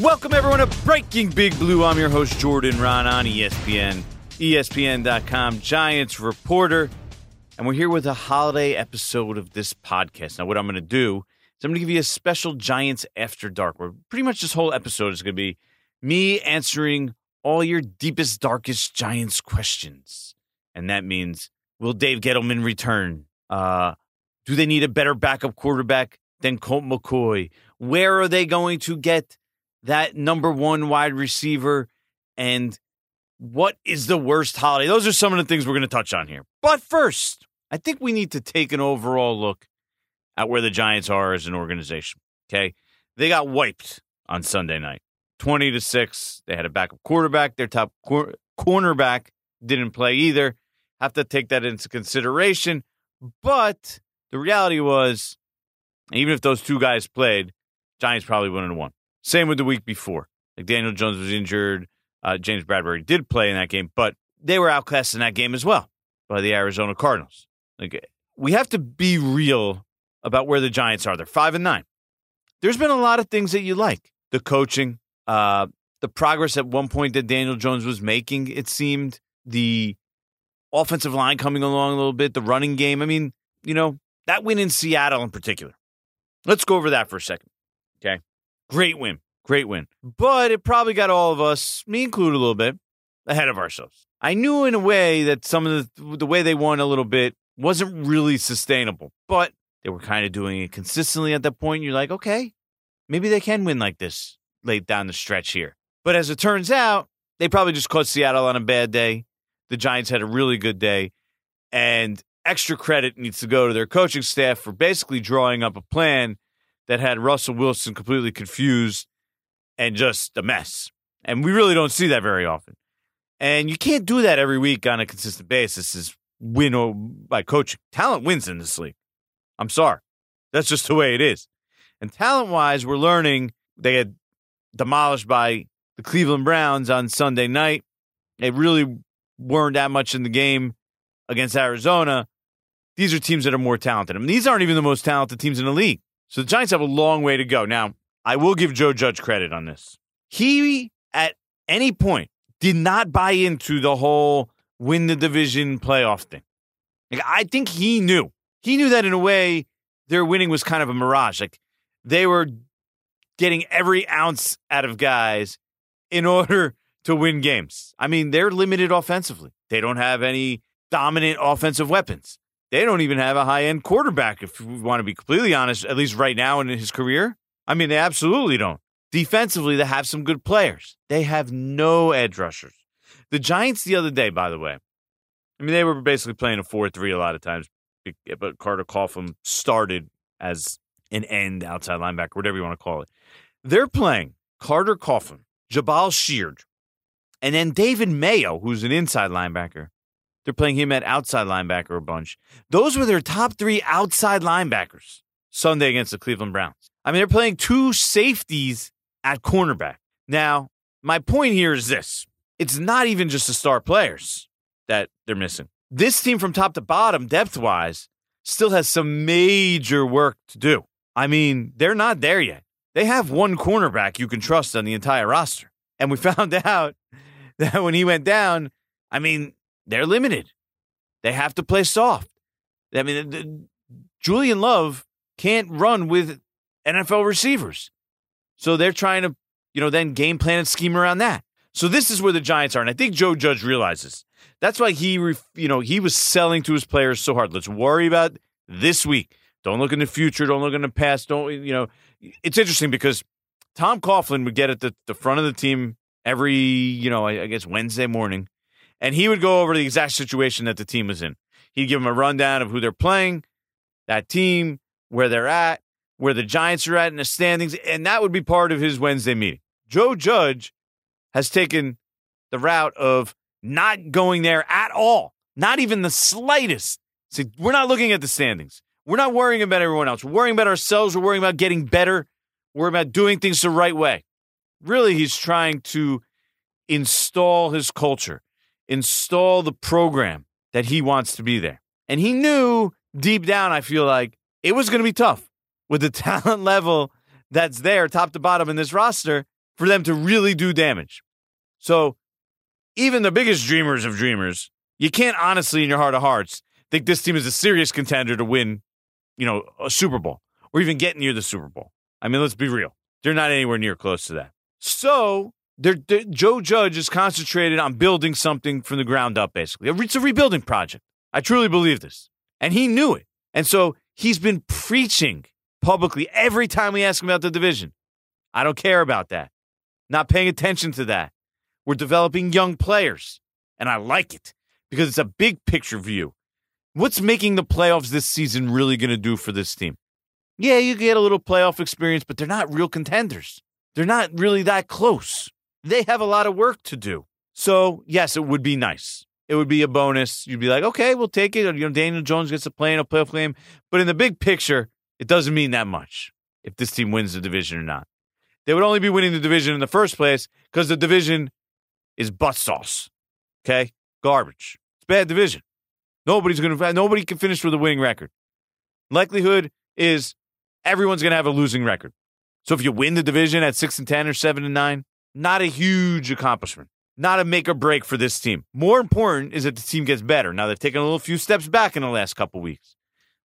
Welcome everyone to Breaking Big Blue. I'm your host Jordan Raanan ESPN, ESPN.com, Giants reporter, and we're here with a holiday episode of this podcast. Now, what I'm going to do is I'm going to give you a special Giants After Dark, where pretty much this whole episode is going to be me answering all your deepest, darkest Giants questions, and that means will Dave Gettleman return? Uh, do they need a better backup quarterback than Colt McCoy? Where are they going to get? That number one wide receiver and what is the worst holiday? Those are some of the things we're going to touch on here. But first, I think we need to take an overall look at where the Giants are as an organization. Okay. They got wiped on Sunday night 20 to 6. They had a backup quarterback. Their top cor- cornerback didn't play either. Have to take that into consideration. But the reality was, even if those two guys played, Giants probably wouldn't have won. Same with the week before. Like Daniel Jones was injured. Uh, James Bradberry did play in that game, but they were outclassed in that game as well by the Arizona Cardinals. Like we have to be real about where the Giants are. They're five and nine. There's been a lot of things that you like. The coaching, uh, the progress at one point that Daniel Jones was making, it seemed, the offensive line coming along a little bit, the running game. I mean, you know, that win in Seattle in particular. Let's go over that for a second. Okay. Great win. Great win. But it probably got all of us, me included a little bit, ahead of ourselves. I knew in a way that some of the the way they won a little bit wasn't really sustainable, but they were kind of doing it consistently at that point. You're like, okay, maybe they can win like this late down the stretch here. But as it turns out, they probably just caught Seattle on a bad day. The Giants had a really good day. And extra credit needs to go to their coaching staff for basically drawing up a plan that had Russell Wilson completely confused and just a mess. And we really don't see that very often. And you can't do that every week on a consistent basis is win or by coaching. Talent wins in this league. I'm sorry. That's just the way it is. And talent wise, we're learning they get demolished by the Cleveland Browns on Sunday night. They really weren't that much in the game against Arizona. These are teams that are more talented. I mean, these aren't even the most talented teams in the league. So the Giants have a long way to go. Now, I will give Joe Judge credit on this. He, at any point, did not buy into the whole win the division playoff thing. Like, I think he knew. He knew that in a way, their winning was kind of a mirage. Like they were getting every ounce out of guys in order to win games. I mean, they're limited offensively. They don't have any dominant offensive weapons. They don't even have a high end quarterback, if we want to be completely honest, at least right now in his career. I mean, they absolutely don't. Defensively, they have some good players. They have no edge rushers. The Giants the other day, by the way, I mean, they were basically playing a 4 3 a lot of times, but Carter Coughlin started as an end outside linebacker, whatever you want to call it. They're playing Carter Coughlin, Jabaal Sheard, and then David Mayo, who's an inside linebacker. They're playing him at outside linebacker a bunch. Those were their top three outside linebackers Sunday against the Cleveland Browns. I mean, they're playing two safeties at cornerback. Now, my point here is this it's not even just the star players that they're missing. This team from top to bottom, depth wise, still has some major work to do. I mean, they're not there yet. They have one cornerback you can trust on the entire roster. And we found out that when he went down, I mean, they're limited. They have to play soft. I mean, the, Julian Love can't run with NFL receivers. So they're trying to, you know, then game plan and scheme around that. So this is where the Giants are. And I think Joe Judge realizes that's why he, you know, he was selling to his players so hard. Let's worry about this week. Don't look in the future. Don't look in the past. Don't, you know, it's interesting because Tom Coughlin would get at the, the front of the team every, you know, I, I guess Wednesday morning, and he would go over the exact situation that the team was in. He'd give them a rundown of who they're playing, that team, where they're at, where the Giants are at in the standings, and that would be part of his Wednesday meeting. Joe Judge has taken the route of not going there at all, not even the slightest. See, we're not looking at the standings. We're not worrying about everyone else. We're worrying about ourselves. We're worrying about getting better. We're about doing things the right way. Really, he's trying to install his culture, install the program that he wants to be there. And he knew deep down, I feel like it was going to be tough with the talent level that's there, top to bottom in this roster. for them to really do damage. So even the biggest dreamers of dreamers, you can't honestly, in your heart of hearts, think this team is a serious contender to win, you know, a Super Bowl or even get near the Super Bowl. I mean, let's be real. They're not anywhere near close to that. So they're, they're, Joe Judge is concentrated on building something from the ground up, basically. It's a rebuilding project. I truly believe this. And he knew it. And so he's been preaching publicly every time we ask him about the division. I don't care about that. Not paying attention to that. We're developing young players. And I like it because it's a big picture view. What's making the playoffs this season really going to do for this team? Yeah, you get a little playoff experience, but they're not real contenders. They're not really that close. They have a lot of work to do. So, yes, it would be nice. It would be a bonus. You'd be like, okay, we'll take it. You know, Daniel Jones gets to play in a playoff game. But in the big picture, it doesn't mean that much if this team wins the division or not. They would only be winning the division in the first place because the division is butt sauce. Okay? Garbage. It's bad division. Nobody's going to, nobody can finish with a winning record. Likelihood is everyone's going to have a losing record. So if you win the division at 6 and 10 or 7 and 9, not a huge accomplishment. Not a make or break for this team. More important is that the team gets better. Now they've taken a little few steps back in the last couple weeks.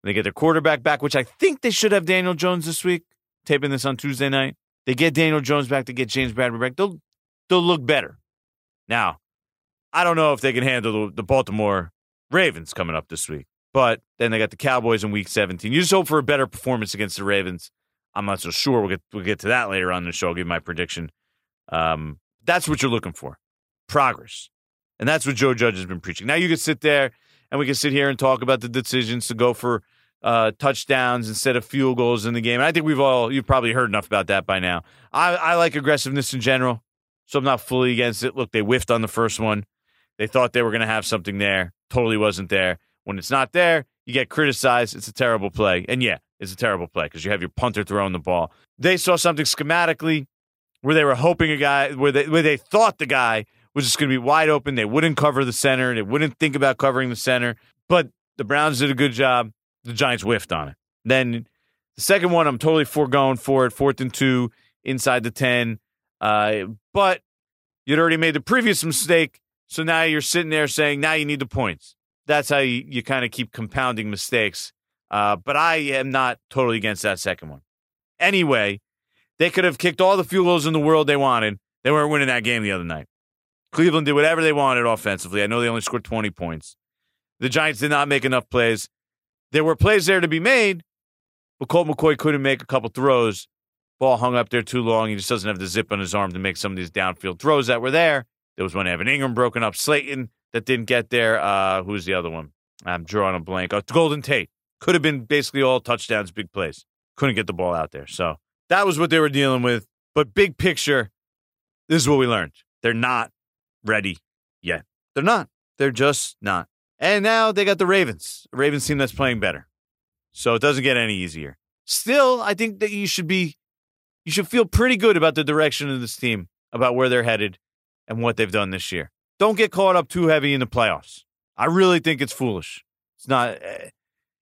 They get their quarterback back, which I think they should have Daniel Jones this week. Taping this on Tuesday night. They get Daniel Jones back, they get James Bradberry back. They'll they'll look better. Now, I don't know if they can handle the, the Baltimore Ravens coming up this week. But then they got the Cowboys in week 17. You just hope for a better performance against the Ravens. I'm not so sure. We'll get we'll get to that later on in the show. I'll give my prediction. Um, that's what you're looking for. Progress. And that's what Joe Judge has been preaching. Now you can sit there and we can sit here and talk about the decisions to go for uh, touchdowns instead of field goals in the game. And I think we've all you've probably heard enough about that by now. I, I like aggressiveness in general, so I'm not fully against it. Look, they whiffed on the first one. They thought they were going to have something there. Totally wasn't there. When it's not there, you get criticized. It's a terrible play. And yeah, it's a terrible play because you have your punter throwing the ball. They saw something schematically where they were hoping a guy, where they, where they thought the guy was just going to be wide open. They wouldn't cover the center. They wouldn't think about covering the center. But the Browns did a good job. The Giants whiffed on it. Then the second one, I'm totally foregoing for it. Fourth and two inside the 10. Uh, but you'd already made the previous mistake so now you're sitting there saying, now you need the points. That's how you, you kind of keep compounding mistakes. Uh, but I am not totally against that second one. Anyway, they could have kicked all the field goals in the world they wanted. They weren't winning that game the other night. Cleveland did whatever they wanted offensively. I know they only scored 20 points. The Giants did not make enough plays. There were plays there to be made, but Colt McCoy couldn't make a couple throws. Ball hung up there too long. He just doesn't have the zip on his arm to make some of these downfield throws that were there. There was one Evan Engram broken up. Slayton that didn't get there. Uh, who's the other one? I'm drawing a blank. Oh, Golden Tate could have been basically all touchdowns, big plays. Couldn't get the ball out there. So that was what they were dealing with. But big picture, this is what we learned. They're not ready yet. They're not. They're just not. And now they got the Ravens, a Ravens team that's playing better. So it doesn't get any easier. Still, I think that you should be, you should feel pretty good about the direction of this team, about where they're headed and what they've done this year. Don't get caught up too heavy in the playoffs. I really think it's foolish. It's not, eh,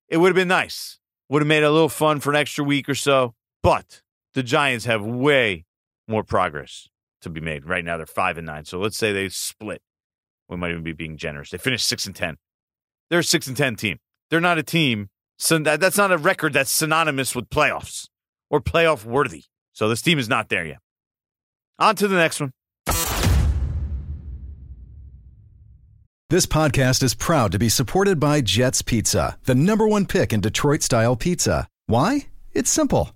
it would have been nice. Would have made it a little fun for an extra week or so. But the Giants have way more progress to be made. Right now, they're five and nine. So let's say they split. We might even be being generous. They finished six and 10. They're a six and 10 team. They're not a team. So that, that's not a record that's synonymous with playoffs or playoff worthy. So this team is not there yet. On to the next one. This podcast is proud to be supported by Jets Pizza, the number one pick in Detroit style pizza. Why? It's simple.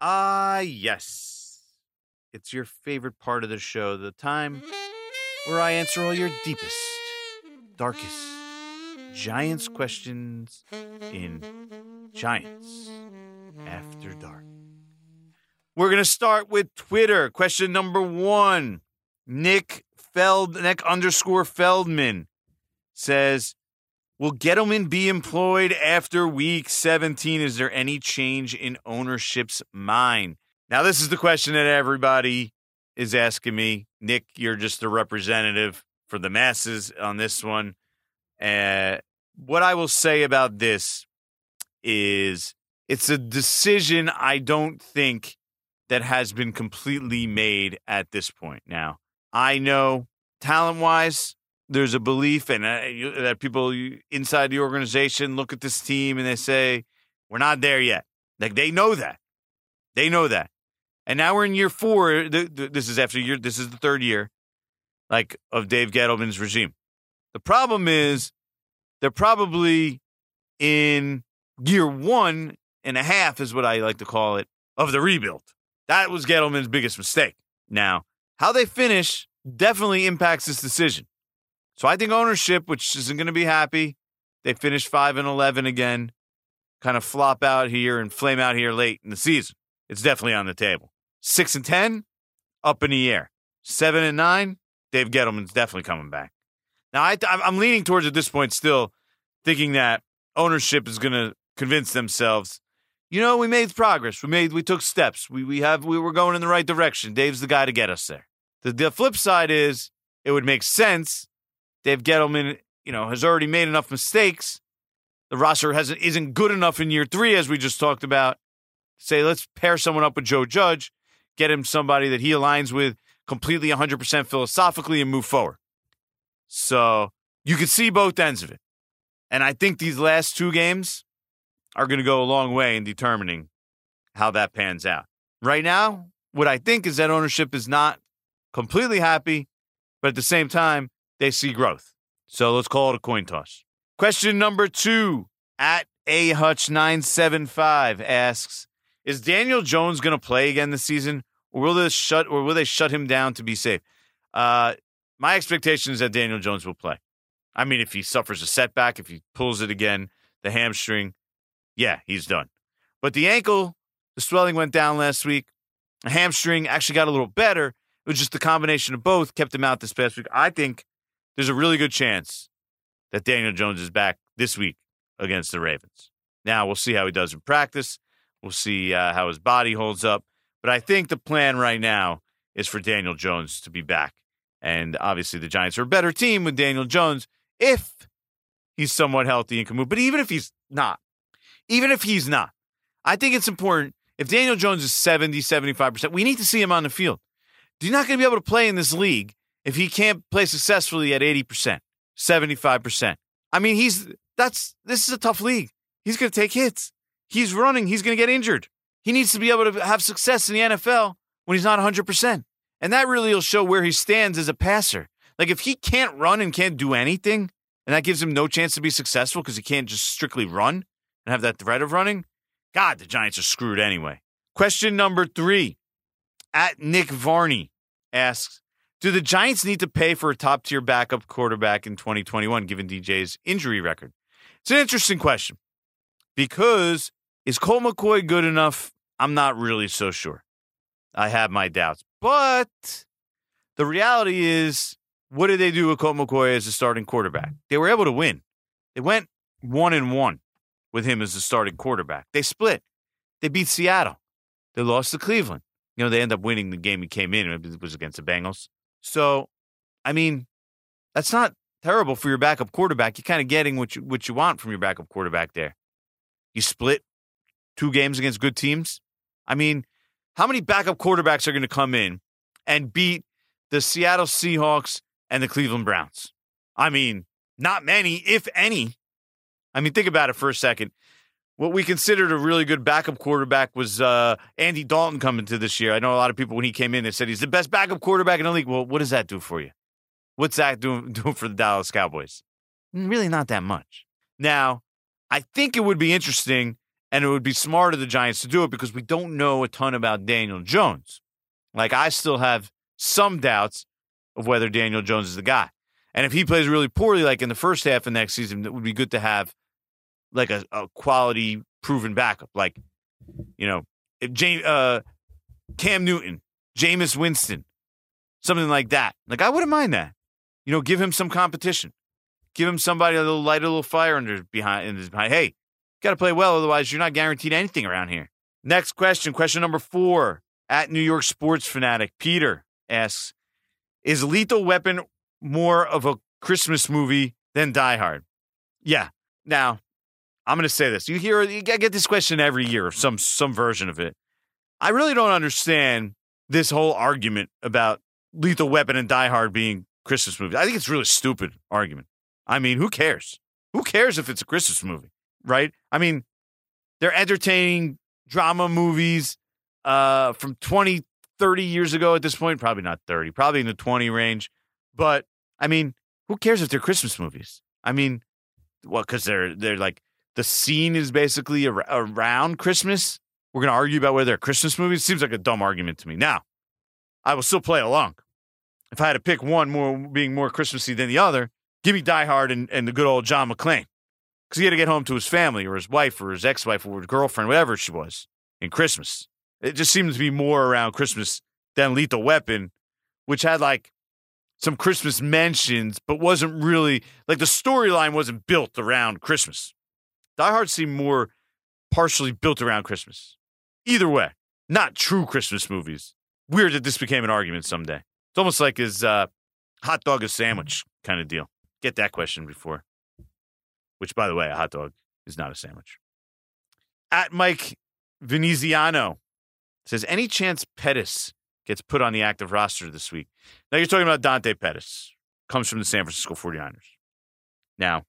Ah, yes. It's your favorite part of the show, the time where I answer all your deepest, darkest Giants questions in Giants After Dark. We're going to start with Twitter. Question number one Nick Feld, Nick underscore Feldman says, Will Gettleman be employed after week 17? Is there any change in ownership's mind? Now, this is the question that everybody is asking me. Nick, you're just a representative for the masses on this one. Uh, what I will say about this is it's a decision I don't think that has been completely made at this point. Now, I know talent wise, there's a belief and uh, that people inside the organization look at this team and they say, we're not there yet. Like they know that. They know that. And now we're in year four. This is after year, this is the third year, like, of Dave Gettleman's regime. The problem is they're probably in year one and a half, is what I like to call it, of the rebuild. That was Gettleman's biggest mistake. Now, how they finish definitely impacts this decision. So I think ownership, which isn't going to be happy, they finish 5 and 11 again, kind of flop out here and flame out here late in the season. It's definitely on the table. 6 and 10, up in the air. 7 and 9, Dave Gettleman's definitely coming back. Now, I, I'm leaning towards at this point still thinking that ownership is going to convince themselves, you know, we made progress. We made, we took steps. We, we have, we were going in the right direction. Dave's the guy to get us there. The, the flip side is it would make sense. Dave Gettleman, you know, has already made enough mistakes. The roster hasn't isn't good enough in year three, as we just talked about. Say, let's pair someone up with Joe Judge, get him somebody that he aligns with completely 100% philosophically and move forward. So you can see both ends of it. And I think these last two games are going to go a long way in determining how that pans out. Right now, what I think is that ownership is not completely happy, but at the same time, they see growth. So let's call it a coin toss. Question number two at A Hutch 975 asks Is Daniel Jones going to play again this season? Or will they shut or will they shut him down to be safe? Uh, my expectation is that Daniel Jones will play. I mean, if he suffers a setback, if he pulls it again, the hamstring, yeah, he's done. But the ankle, the swelling went down last week. The hamstring actually got a little better. It was just the combination of both kept him out this past week. I think there's a really good chance that Daniel Jones is back this week against the Ravens. Now, we'll see how he does in practice. We'll see uh, how his body holds up. But I think the plan right now is for Daniel Jones to be back. And obviously, the Giants are a better team with Daniel Jones if he's somewhat healthy and can move. But even if he's not, even if he's not, I think it's important. If Daniel Jones is 70, 75%, we need to see him on the field. You're not going to be able to play in this league if he can't play successfully at 80%, 75%. I mean, he's that's this is a tough league. He's going to take hits. He's running, he's going to get injured. He needs to be able to have success in the NFL when he's not 100%. And that really will show where he stands as a passer. Like if he can't run and can't do anything, and that gives him no chance to be successful because he can't just strictly run and have that threat of running, God, the Giants are screwed anyway. Question number three at Nick Varney asks Do the Giants need to pay for a top tier backup quarterback in 2021 given DJ's injury record? It's an interesting question because is Colt McCoy good enough? I'm not really so sure. I have my doubts. But the reality is, what did they do with Colt McCoy as a starting quarterback? They were able to win. They went one and one with him as the starting quarterback. They split. They beat Seattle. They lost to Cleveland. You know, they end up winning the game he came in. It was against the Bengals. So, I mean, that's not terrible for your backup quarterback. You're kind of getting what you what you want from your backup quarterback there. You split two games against good teams. I mean, how many backup quarterbacks are going to come in and beat the Seattle Seahawks and the Cleveland Browns? I mean, not many, if any. I mean, think about it for a second. What we considered a really good backup quarterback was uh, Andy Dalton coming to this year. I know a lot of people when he came in, they said he's the best backup quarterback in the league. Well, what does that do for you? What's that doing, doing for the Dallas Cowboys? Really, not that much. Now, I think it would be interesting and it would be smart of the Giants to do it because we don't know a ton about Daniel Jones. Like, I still have some doubts of whether Daniel Jones is the guy. And if he plays really poorly, like in the first half of next season, it would be good to have like a, a quality proven backup. Like, you know, if James, uh, Cam Newton, Jameis Winston, something like that. Like I wouldn't mind that. You know, give him some competition. Give him somebody a little light, a little fire under behind in his behind. Hey, got to play well, otherwise you're not guaranteed anything around here. Next question, question number four. At New York Sports Fanatic, Peter asks, "Is Lethal Weapon more of a Christmas movie than Die Hard?" Yeah. Now, I'm going to say this. You hear, you get this question every year, some some version of it. I really don't understand this whole argument about Lethal Weapon and Die Hard being Christmas movies. I think it's a really stupid argument. I mean, who cares? Who cares if it's a Christmas movie, right? I mean, they're entertaining drama movies uh, from 20, 30 years ago at this point. Probably not 30, probably in the 20 range. But I mean, who cares if they're Christmas movies? I mean, well, because they're they're like the scene is basically ar- around Christmas. We're going to argue about whether they're Christmas movies. Seems like a dumb argument to me. Now, I will still play along. If I had to pick one more being more Christmassy than the other, give me Die Hard and, and the good old John McClane. Because he had to get home to his family or his wife or his ex wife or his girlfriend, whatever she was, in Christmas. It just seems to be more around Christmas than Lethal Weapon, which had like some Christmas mentions, but wasn't really like the storyline wasn't built around Christmas. Die Hard seemed more partially built around Christmas. Either way, not true Christmas movies. Weird that this became an argument someday. It's almost like his uh, hot dog a sandwich kind of deal. Get that question before. Which, by the way, a hot dog is not a sandwich. At Mike Veneziano says, any chance Pettis gets put on the active roster this week? Now you're talking about Dante Pettis, comes from the San Francisco 49ers. Now,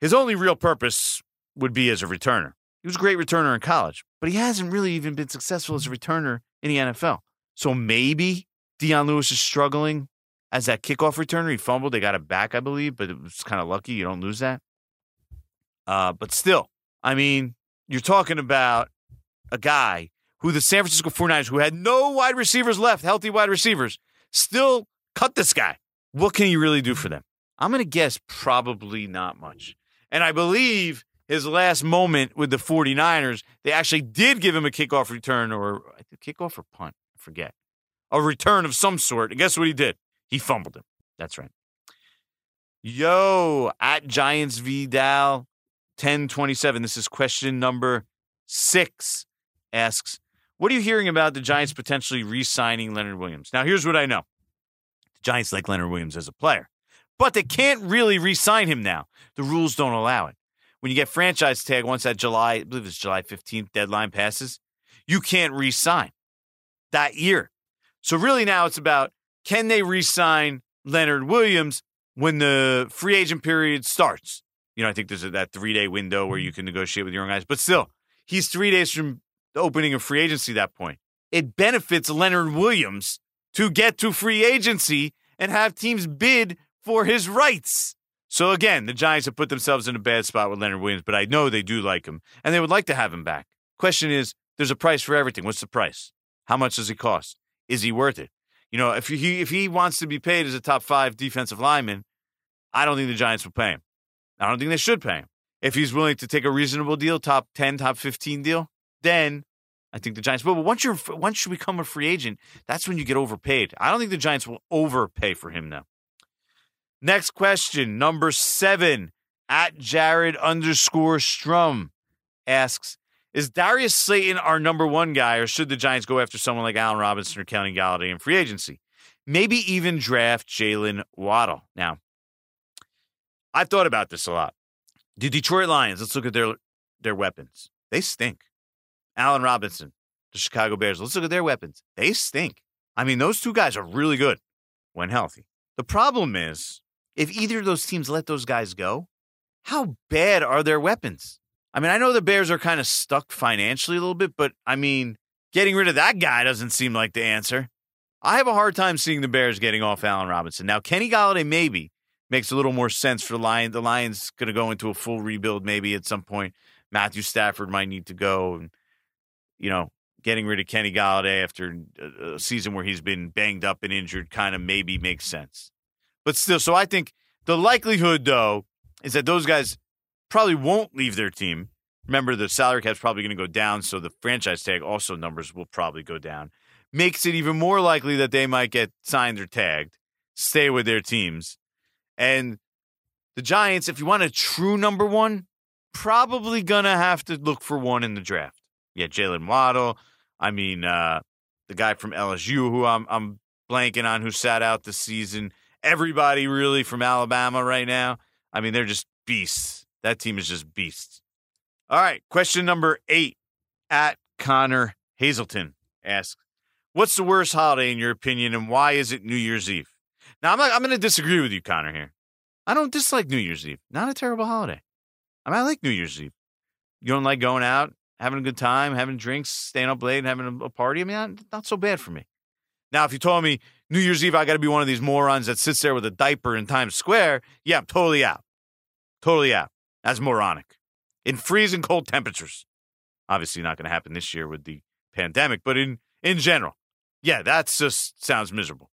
his only real purpose would be as a returner. He was a great returner in college, but he hasn't really even been successful as a returner in the NFL. So maybe Dion Lewis is struggling as that kickoff returner. He fumbled. They got it back, I believe, but it was kind of lucky. You don't lose that. Uh, but still, I mean, you're talking about a guy who the San Francisco 49ers, who had no wide receivers left, healthy wide receivers, still cut this guy. What can you really do for them? I'm going to guess probably not much. And I believe his last moment with the 49ers, they actually did give him a kickoff return or kickoff or punt, I forget. A return of some sort. And guess what he did? He fumbled him. That's right. Yo, at Giants Vidal 1027. This is question number six. Asks, what are you hearing about the Giants potentially re signing Leonard Williams? Now, here's what I know the Giants like Leonard Williams as a player, but they can't really re sign him now. The rules don't allow it. When you get franchise tag once that July, I believe it's July 15th deadline passes, you can't re sign that year. So, really, now it's about can they re sign Leonard Williams when the free agent period starts? You know, I think there's a, that three day window where you mm-hmm. can negotiate with your own guys, but still, he's three days from the opening of free agency at that point. It benefits Leonard Williams to get to free agency and have teams bid for his rights. So again, the Giants have put themselves in a bad spot with Leonard Williams, but I know they do like him and they would like to have him back. Question is, there's a price for everything. What's the price? How much does he cost? Is he worth it? You know, if he if he wants to be paid as a top five defensive lineman, I don't think the Giants will pay him. I don't think they should pay him. If he's willing to take a reasonable deal, top ten, top fifteen deal, then I think the Giants will. But once you're once you become a free agent, that's when you get overpaid. I don't think the Giants will overpay for him now. Next question, number seven, at Jared underscore Strum asks, is Darius Slayton our number one guy, or should the Giants go after someone like Allen Robinson or Kenny Golladay in free agency? Maybe even draft Jaylen Waddle. Now, I've thought about this a lot. The Detroit Lions, let's look at their their weapons. They stink. Allen Robinson, the Chicago Bears, let's look at their weapons. They stink. I mean, those two guys are really good when healthy. The problem is, if either of those teams let those guys go, how bad are their weapons? I mean, I know the Bears are kind of stuck financially a little bit, but I mean, getting rid of that guy doesn't seem like the answer. I have a hard time seeing the Bears getting off Allen Robinson. Now, Kenny Golladay maybe makes a little more sense for the Lions. The Lions going to go into a full rebuild maybe at some point. Matthew Stafford might need to go, and you know, getting rid of Kenny Golladay after uh, a season where he's been banged up and injured kind of maybe makes sense. But still, so I think the likelihood, though, is that those guys probably won't leave their team, Remember, the salary cap's probably going to go down, so the franchise tag also numbers will probably go down. Makes it even more likely that they might get signed or tagged, stay with their teams. And the Giants, if you want a true number one, probably going to have to look for one in the draft. Yeah, Jaylen Waddle. I mean, uh, the guy from LSU who I'm, I'm blanking on who sat out the season. Everybody really from Alabama right now. I mean, they're just beasts. That team is just beasts. All right, question number eight at Connor Hazelton asks, "What's the worst holiday in your opinion, and why is it New Year's Eve?" Now, I'm I'm going to disagree with you, Connor. Here, I don't dislike New Year's Eve. Not a terrible holiday. I mean, I like New Year's Eve. You don't like going out, having a good time, having drinks, staying up late, and having a, party. I mean, not so bad for me. Now, if you told me New Year's Eve, I got to be one of these morons that sits there with a diaper in Times Square, yeah, I'm totally out. Totally out. That's moronic. In freezing cold temperatures. Obviously, not going to happen this year with the pandemic, but in, in general, yeah, that just sounds miserable.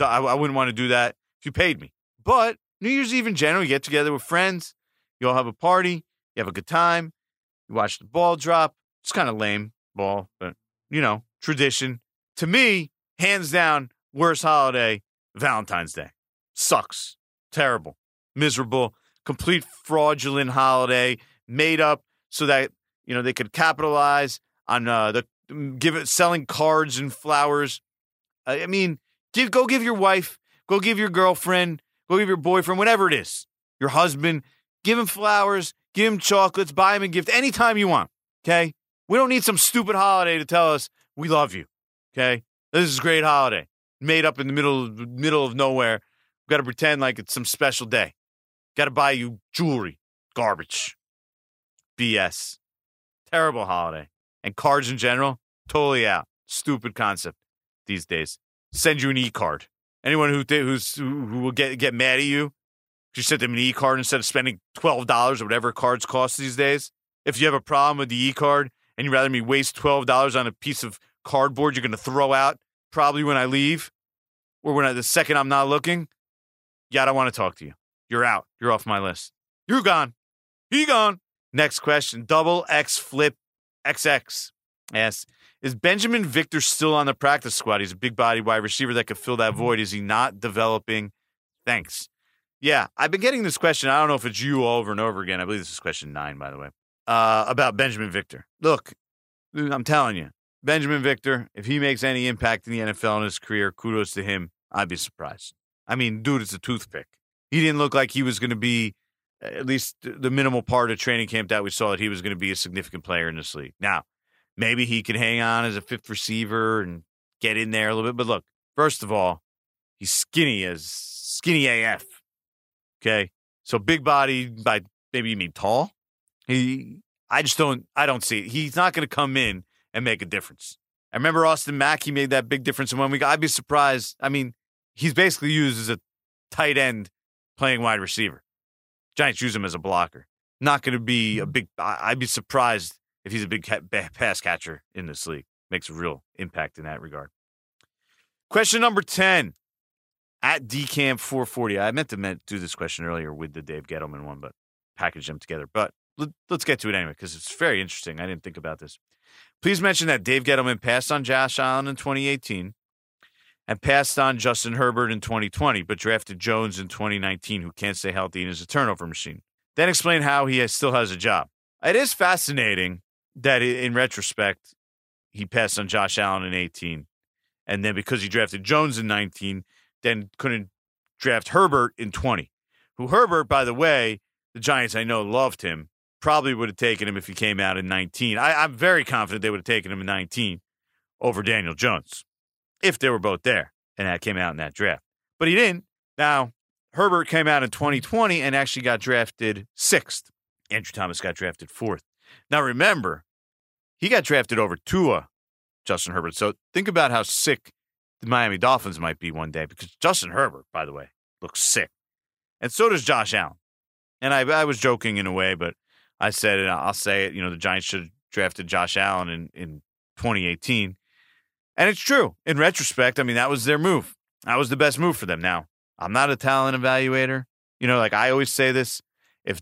I, I wouldn't want to do that if you paid me. But New Year's Eve in general, you get together with friends, you all have a party, you have a good time, you watch the ball drop. It's kind of lame ball, but you know, tradition. To me, hands down, worst holiday, Valentine's Day. Sucks. Terrible. Miserable. Complete fraudulent holiday made up so that, you know, they could capitalize on uh, the give it selling cards and flowers. I mean, give go give your wife, go give your girlfriend, go give your boyfriend, whatever it is, your husband, give him flowers, give him chocolates, buy him a gift anytime you want. Okay. We don't need some stupid holiday to tell us we love you. Okay. This is a great holiday. Made up in the middle middle of nowhere. Got to pretend like it's some special day. Got to buy you jewelry. Garbage. BS. Terrible holiday. And cards in general, totally out. Stupid concept these days. Send you an e card. Anyone who who's who, will get get mad at you you sent them an e card instead of spending twelve dollars or whatever cards cost these days. If you have a problem with the e card and you'd rather me waste twelve dollars on a piece of cardboard you're going to throw out probably when I leave or when I, the second I'm not looking, yeah, I don't want to talk to you. You're out. You're off my list. You're gone. You gone. Next question. Double X Flip XX asks, is Binjimen Victor still on the practice squad? He's a big body wide receiver that could fill that void. Is he not developing? Thanks. Yeah, I've been getting this question. I don't know if it's you over and over again. I believe this is question nine, by the way, uh, about Binjimen Victor. Look, I'm telling you, Binjimen Victor, if he makes any impact in the NFL in his career, kudos to him. I'd be surprised. I mean, dude, it's a toothpick. He didn't look like he was going to be, at least the minimal part of training camp that we saw, that he was going to be a significant player in this league. Now, maybe he could hang on as a fifth receiver and get in there a little bit. But look, first of all, he's skinny as skinny AF. Okay. So big body by maybe you mean tall. He I just don't I don't see it. He's not gonna come in and make a difference. I remember Austin Mack, he made that big difference in one week. I'd be surprised. I mean, he's basically used as a tight end playing wide receiver. Giants use him as a blocker. Not going to be a mm-hmm. big. I'd be surprised if he's a big pass catcher in this league. Makes a real impact in that regard. Question number 10 at DCAM440. I meant to do this question earlier with the Dave Gettleman one, but package them together. But let, us get to it anyway because it's very interesting. I didn't think about this. Please mention that Dave Gettleman passed on Josh Allen in 2018 and passed on Justin Herbert in 2020, but drafted Jones in 2019, who can't stay healthy and is a turnover machine. Then explain how he has, still has a job. It is fascinating that in retrospect, he passed on Josh Allen in 18. And then because he drafted Jones in 19, then couldn't draft Herbert in 20. Who Herbert, by the way, the Giants I know loved him. Probably would have taken him if he came out in 19. I, I'm very confident they would have taken him in 19 over Daniel Jones if they were both there and that came out in that draft. But he didn't. Now, Herbert came out in 2020 and actually got drafted sixth. Andrew Thomas got drafted fourth. Now, remember, he got drafted over Tua, Justin Herbert. So think about how sick the Miami Dolphins might be one day because Justin Herbert, by the way, looks sick. And so does Josh Allen. And I, I was joking in a way, but I said, and I'll say it, you know, the Giants should have drafted Josh Allen in, in 2018. And it's true. In retrospect, I mean, that was their move. That was the best move for them. Now, I'm not a talent evaluator. You know, like I always say this if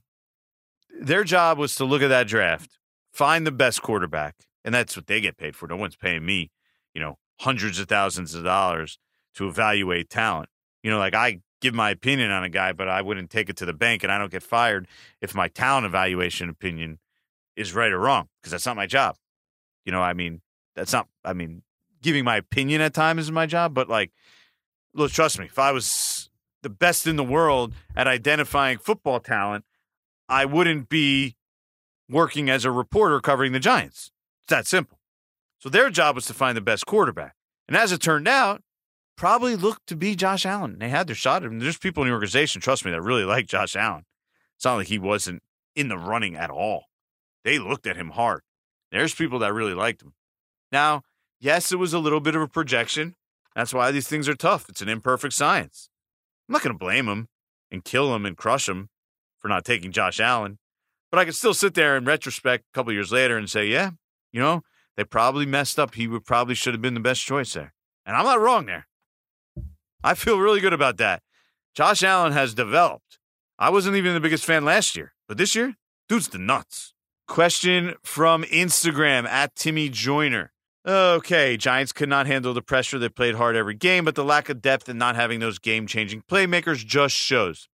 their job was to look at that draft find the best quarterback, and that's what they get paid for. No one's paying me, you know, hundreds of thousands of dollars to evaluate talent. You know, like I give my opinion on a guy, but I wouldn't take it to the bank and I don't get fired if my talent evaluation opinion is right or wrong because that's not my job. You know, I mean, that's not, I mean, giving my opinion at times is my job, but like, look, trust me, if I was the best in the world at identifying football talent, I wouldn't be working as a reporter covering the Giants. It's that simple. So their job was to find the best quarterback. And as it turned out, probably looked to be Josh Allen. They had their shot at. There's people in the organization, trust me, that really like Josh Allen. It's not like he wasn't in the running at all. They looked at him hard. There's people that really liked him. Now, yes, it was a little bit of a projection. That's why these things are tough. It's an imperfect science. I'm not going to blame him and kill him and crush him for not taking Josh Allen. But I could still sit there in retrospect a couple years later and say, yeah, you know, they probably messed up. He would probably should have been the best choice there. And I'm not wrong there. I feel really good about that. Josh Allen has developed. I wasn't even the biggest fan last year, but this year, dude's the nuts. Question from Instagram at Timmy Joyner. Okay, Giants could not handle the pressure. They played hard every game, but the lack of depth and not having those game changing playmakers just shows,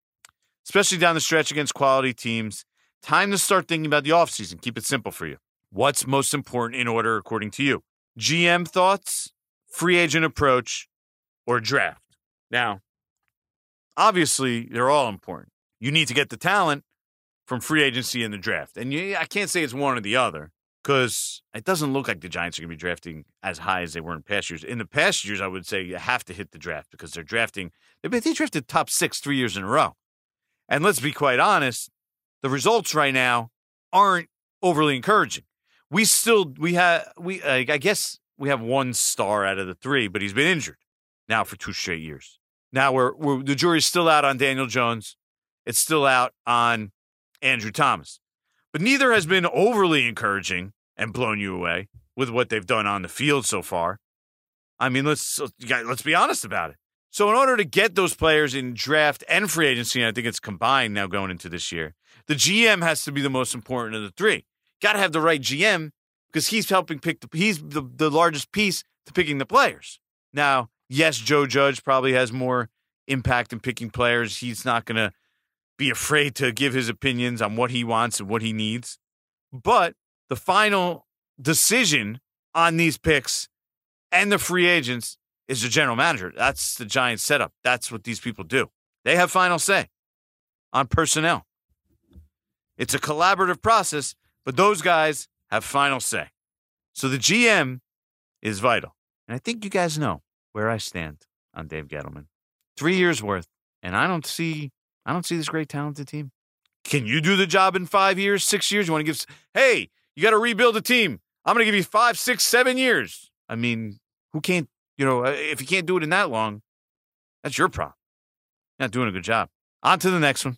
especially down the stretch against quality teams. Time to start thinking about the offseason. Keep it simple for you. What's most important in order, according to you? GM thoughts, free agent approach, or draft? Now, obviously, they're all important. You need to get the talent from free agency and the draft. And you, I can't say it's one or the other because it doesn't look like the Giants are going to be drafting as high as they were in past years. In the past years, I would say you have to hit the draft because they're drafting, they, they drafted top six three years in a row. And let's be quite honest, the results right now aren't overly encouraging. We still, we have, we, uh, I guess we have one star out of the three, but he's been injured now for two straight years. Now we're, we're the jury's still out on Daniel Jones. It's still out on Andrew Thomas. But neither has been overly encouraging and blown you away with what they've done on the field so far. I mean, let's let's be honest about it. So, in order to get those players in draft and free agency, and I think it's combined now going into this year. The GM has to be the most important of the three. Got to have the right GM because he's helping pick the he's the, the largest piece to picking the players. Now, yes, Joe Judge probably has more impact in picking players. He's not going to be afraid to give his opinions on what he wants and what he needs. But the final decision on these picks and the free agents is the general manager. That's the Giants setup. That's what these people do. They have final say on personnel. It's a collaborative process, but those guys have final say. So the GM is vital. And I think you guys know where I stand on Dave Gettleman. Three years worth, and I don't see I don't see this great talented team. Can you do the job in five years, six years? You want to give? Hey, you got to rebuild a team. I'm going to give you five, six, seven years. I mean, who can't? You know, uh, if you can't do it in that long, that's your problem. Not doing a good job. On to the next one.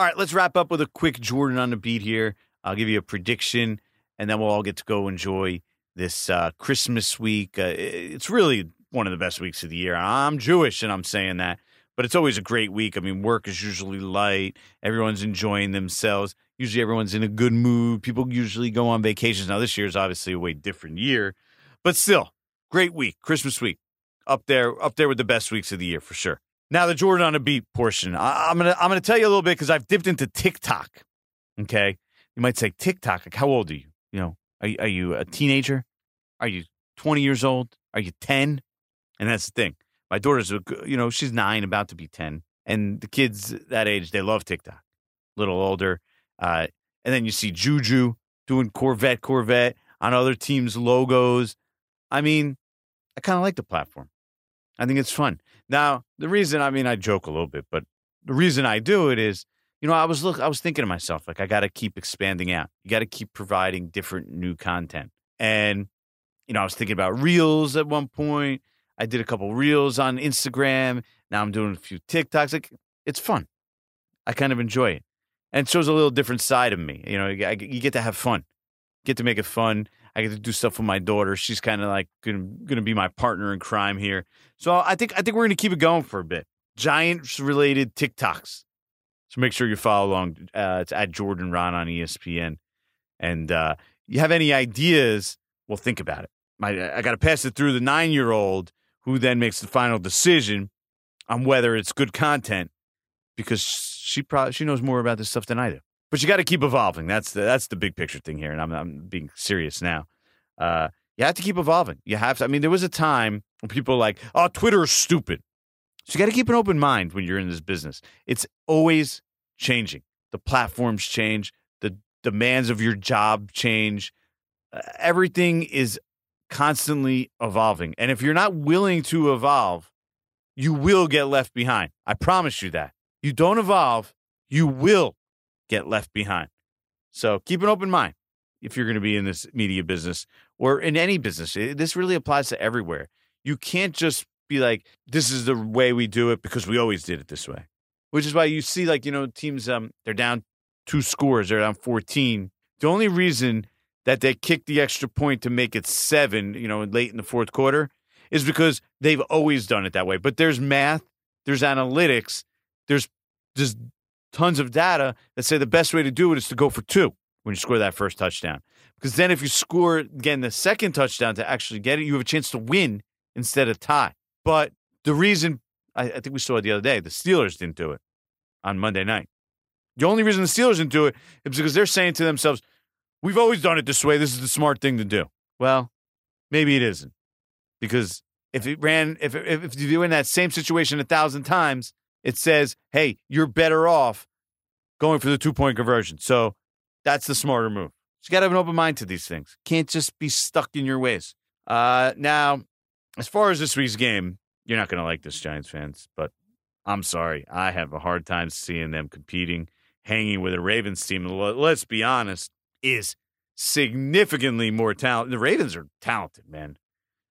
All right, let's wrap up with a quick Jordan on the beat here. I'll give you a prediction, and then we'll all get to go enjoy this uh, Christmas week. Uh, it's really one of the best weeks of the year. I'm Jewish and I'm saying that, but it's always a great week. I mean, work is usually light. Everyone's enjoying themselves. Usually everyone's in a good mood. People usually go on vacations. Now, this year is obviously a way different year, but still, great week, Christmas week. Up there, up there with the best weeks of the year for sure. Now the Jordan on a beat portion. I, am gonna I'm gonna tell you a little bit because I've dipped into TikTok. Okay, you might say TikTok. Like, how old are you? You know, are, are you a teenager? Are you 20 years old? Are you 10? And that's the thing. My daughter's, you know, she's nine, about to be 10. And the kids that age, they love TikTok. A little older. Uh, and then you see Juju doing Corvette, Corvette on other teams' logos. I mean, I kind of like the platform. I think it's fun. Now, the reason, I mean, I joke a little bit, but the reason I do it is, you know, I was look, I was thinking to myself, like, I got to keep expanding out. You got to keep providing different new content. And, you know, I was thinking about reels at one point. I did a couple reels on Instagram. Now I'm doing a few TikToks. Like, it's fun. I kind of enjoy it. And it shows a little different side of me. You know, you get to have fun, get to make it fun. I get to do stuff with my daughter. She's kind of like gonna, be my partner in crime here. So I think I think we're gonna keep it going for a bit. Giants related TikToks. So make sure you follow along. Uh, it's at Jordan Raanan ESPN. And uh, you have any ideas? Well, think about it. My, I got to pass it through the nine year old who then makes the final decision on whether it's good content because she probably she knows more about this stuff than I do. But you got to keep evolving. That's the, that's the big picture thing here, and I'm I'm being serious now. Uh, you have to keep evolving. You have to. I mean, there was a time when people were like, "Oh, Twitter is stupid." So you got to keep an open mind when you're in this business. It's always changing. The platforms change. The demands of your job change. Uh, everything is constantly evolving. And if you're not willing to evolve, you will get left behind. I promise you that. You don't evolve, you will get left behind. So keep an open mind if you're going to be in this media business or in any business. This really applies to everywhere. You can't just be like, this is the way we do it because we always did it this way. Which is why you see, like, you know, teams, um, they're down two scores, they're down 14. The only reason that they kicked the extra point to make it seven, you know, late in the fourth quarter, is because they've always done it that way. But there's math, there's analytics, there's just tons of data that say the best way to do it is to go for two when you score that first touchdown. Because then if you score again the second touchdown to actually get it, you have a chance to win instead of tie. But the reason I, I think we saw it the other day, the Steelers didn't do it on Monday night. The only reason the Steelers didn't do it is because they're saying to themselves, We've always done it this way. This is the smart thing to do. Well, maybe it isn't. Because if it ran, if, if, if you're in that same situation a thousand times, it says, hey, you're better off going for the two point conversion. So that's the smarter move. You got to have an open mind to these things. Can't just be stuck in your ways. Uh, now, as far as this week's game, you're not going to like this, Giants fans, but I'm sorry. I have a hard time seeing them competing, hanging with a Ravens team. Let's be honest, is significantly more talented. The Ravens are talented, man.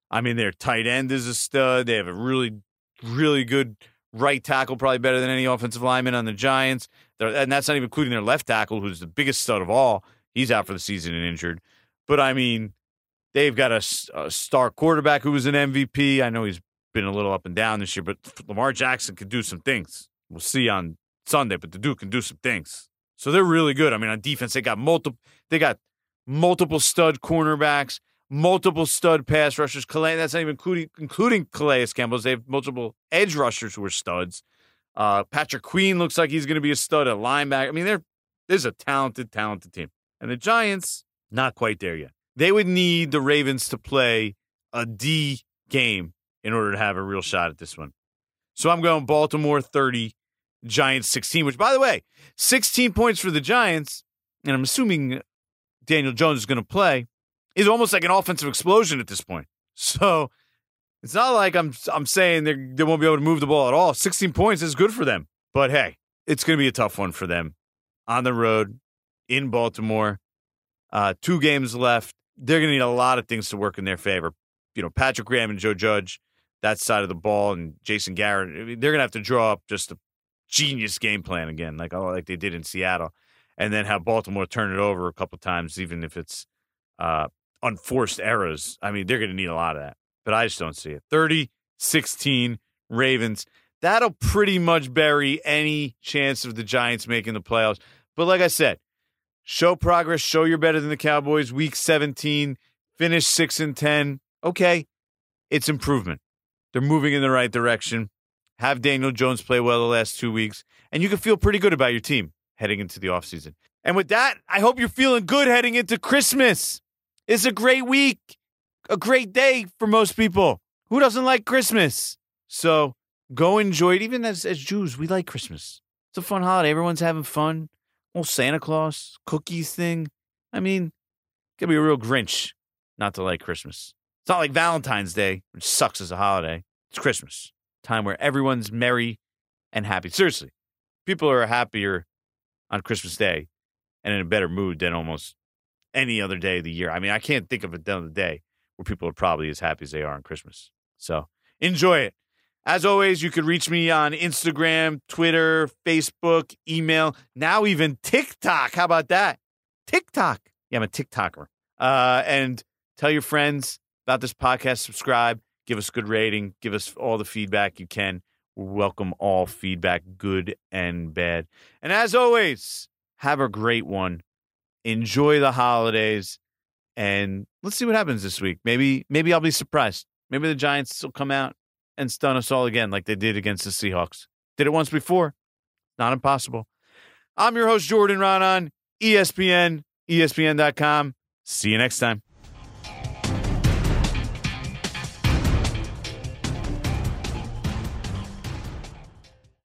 I mean, their tight end is a stud. They have a really, really good right tackle, probably better than any offensive lineman on the Giants. They're, and that's not even including their left tackle, who's the biggest stud of all. He's out for the season and injured. But I mean, they've got a, a star quarterback who was an MVP. I know he's been a little up and down this year, but Lamar Jackson can do some things. We'll see on Sunday, but the Duke can do some things. So they're really good. I mean, on defense, they got multiple they got multiple stud cornerbacks, multiple stud pass rushers. Calais, that's not even including including Calais Campbell's. They have multiple edge rushers who are studs. Uh, Patrick Queen looks like he's going to be a stud at linebacker. I mean, they're there's a talented, talented team. And the Giants, not quite there yet. They would need the Ravens to play a D game in order to have a real shot at this one. So I'm going Baltimore 30, Giants 16, which, by the way, 16 points for the Giants, and I'm assuming Daniel Jones is going to play, is almost like an offensive explosion at this point. So it's not like I'm I'm saying they they won't be able to move the ball at all. 16 points is good for them, but hey, it's going to be a tough one for them on the road in Baltimore. Uh, two games left. They're going to need a lot of things to work in their favor. You know, Patrick Graham and Joe Judge, that side of the ball, and Jason Garrett. They're going to have to draw up just a genius game plan again, like oh, like they did in Seattle, and then have Baltimore turn it over a couple times, even if it's uh, unforced errors. I mean, they're going to need a lot of that. but I just don't see it. 30 16 Ravens. That'll pretty much bury any chance of the Giants making the playoffs. But like I said, show progress, show you're better than the Cowboys. Week 17, finish 6 and 10. Okay, it's improvement. They're moving in the right direction. Have Daniel Jones play well the last two weeks, and you can feel pretty good about your team heading into the offseason. And with that, I hope you're feeling good heading into Christmas. It's a great week, a great day for most people. Who doesn't like Christmas? So go enjoy it. Even as, as Jews, we like Christmas. It's a fun holiday. Everyone's having fun. Whole Santa Claus, cookies thing. I mean, could be a real Grinch not to like Christmas. It's not like Valentine's Day, which sucks as a holiday. It's Christmas, time where everyone's merry and happy. Seriously, people are happier on Christmas Day and in a better mood than almost any other day of the year. I mean, I can't think of another day where people are probably as happy as they are on Christmas. So enjoy it. As always, you can reach me on Instagram, Twitter, Facebook, email, now even TikTok. How about that? TikTok. Yeah, I'm a TikToker. Uh, and tell your friends about this podcast. Subscribe, give us a good rating, give us all the feedback you can. We welcome all feedback, good and bad. And as always, have a great one. Enjoy the holidays, and let's see what happens this week. Maybe, maybe I'll be surprised. Maybe the Giants will come out and stun us all again like they did against the Seahawks. Did it once before. Not impossible. I'm your host, Jordan Raanan, ESPN, ESPN.com. See you next time.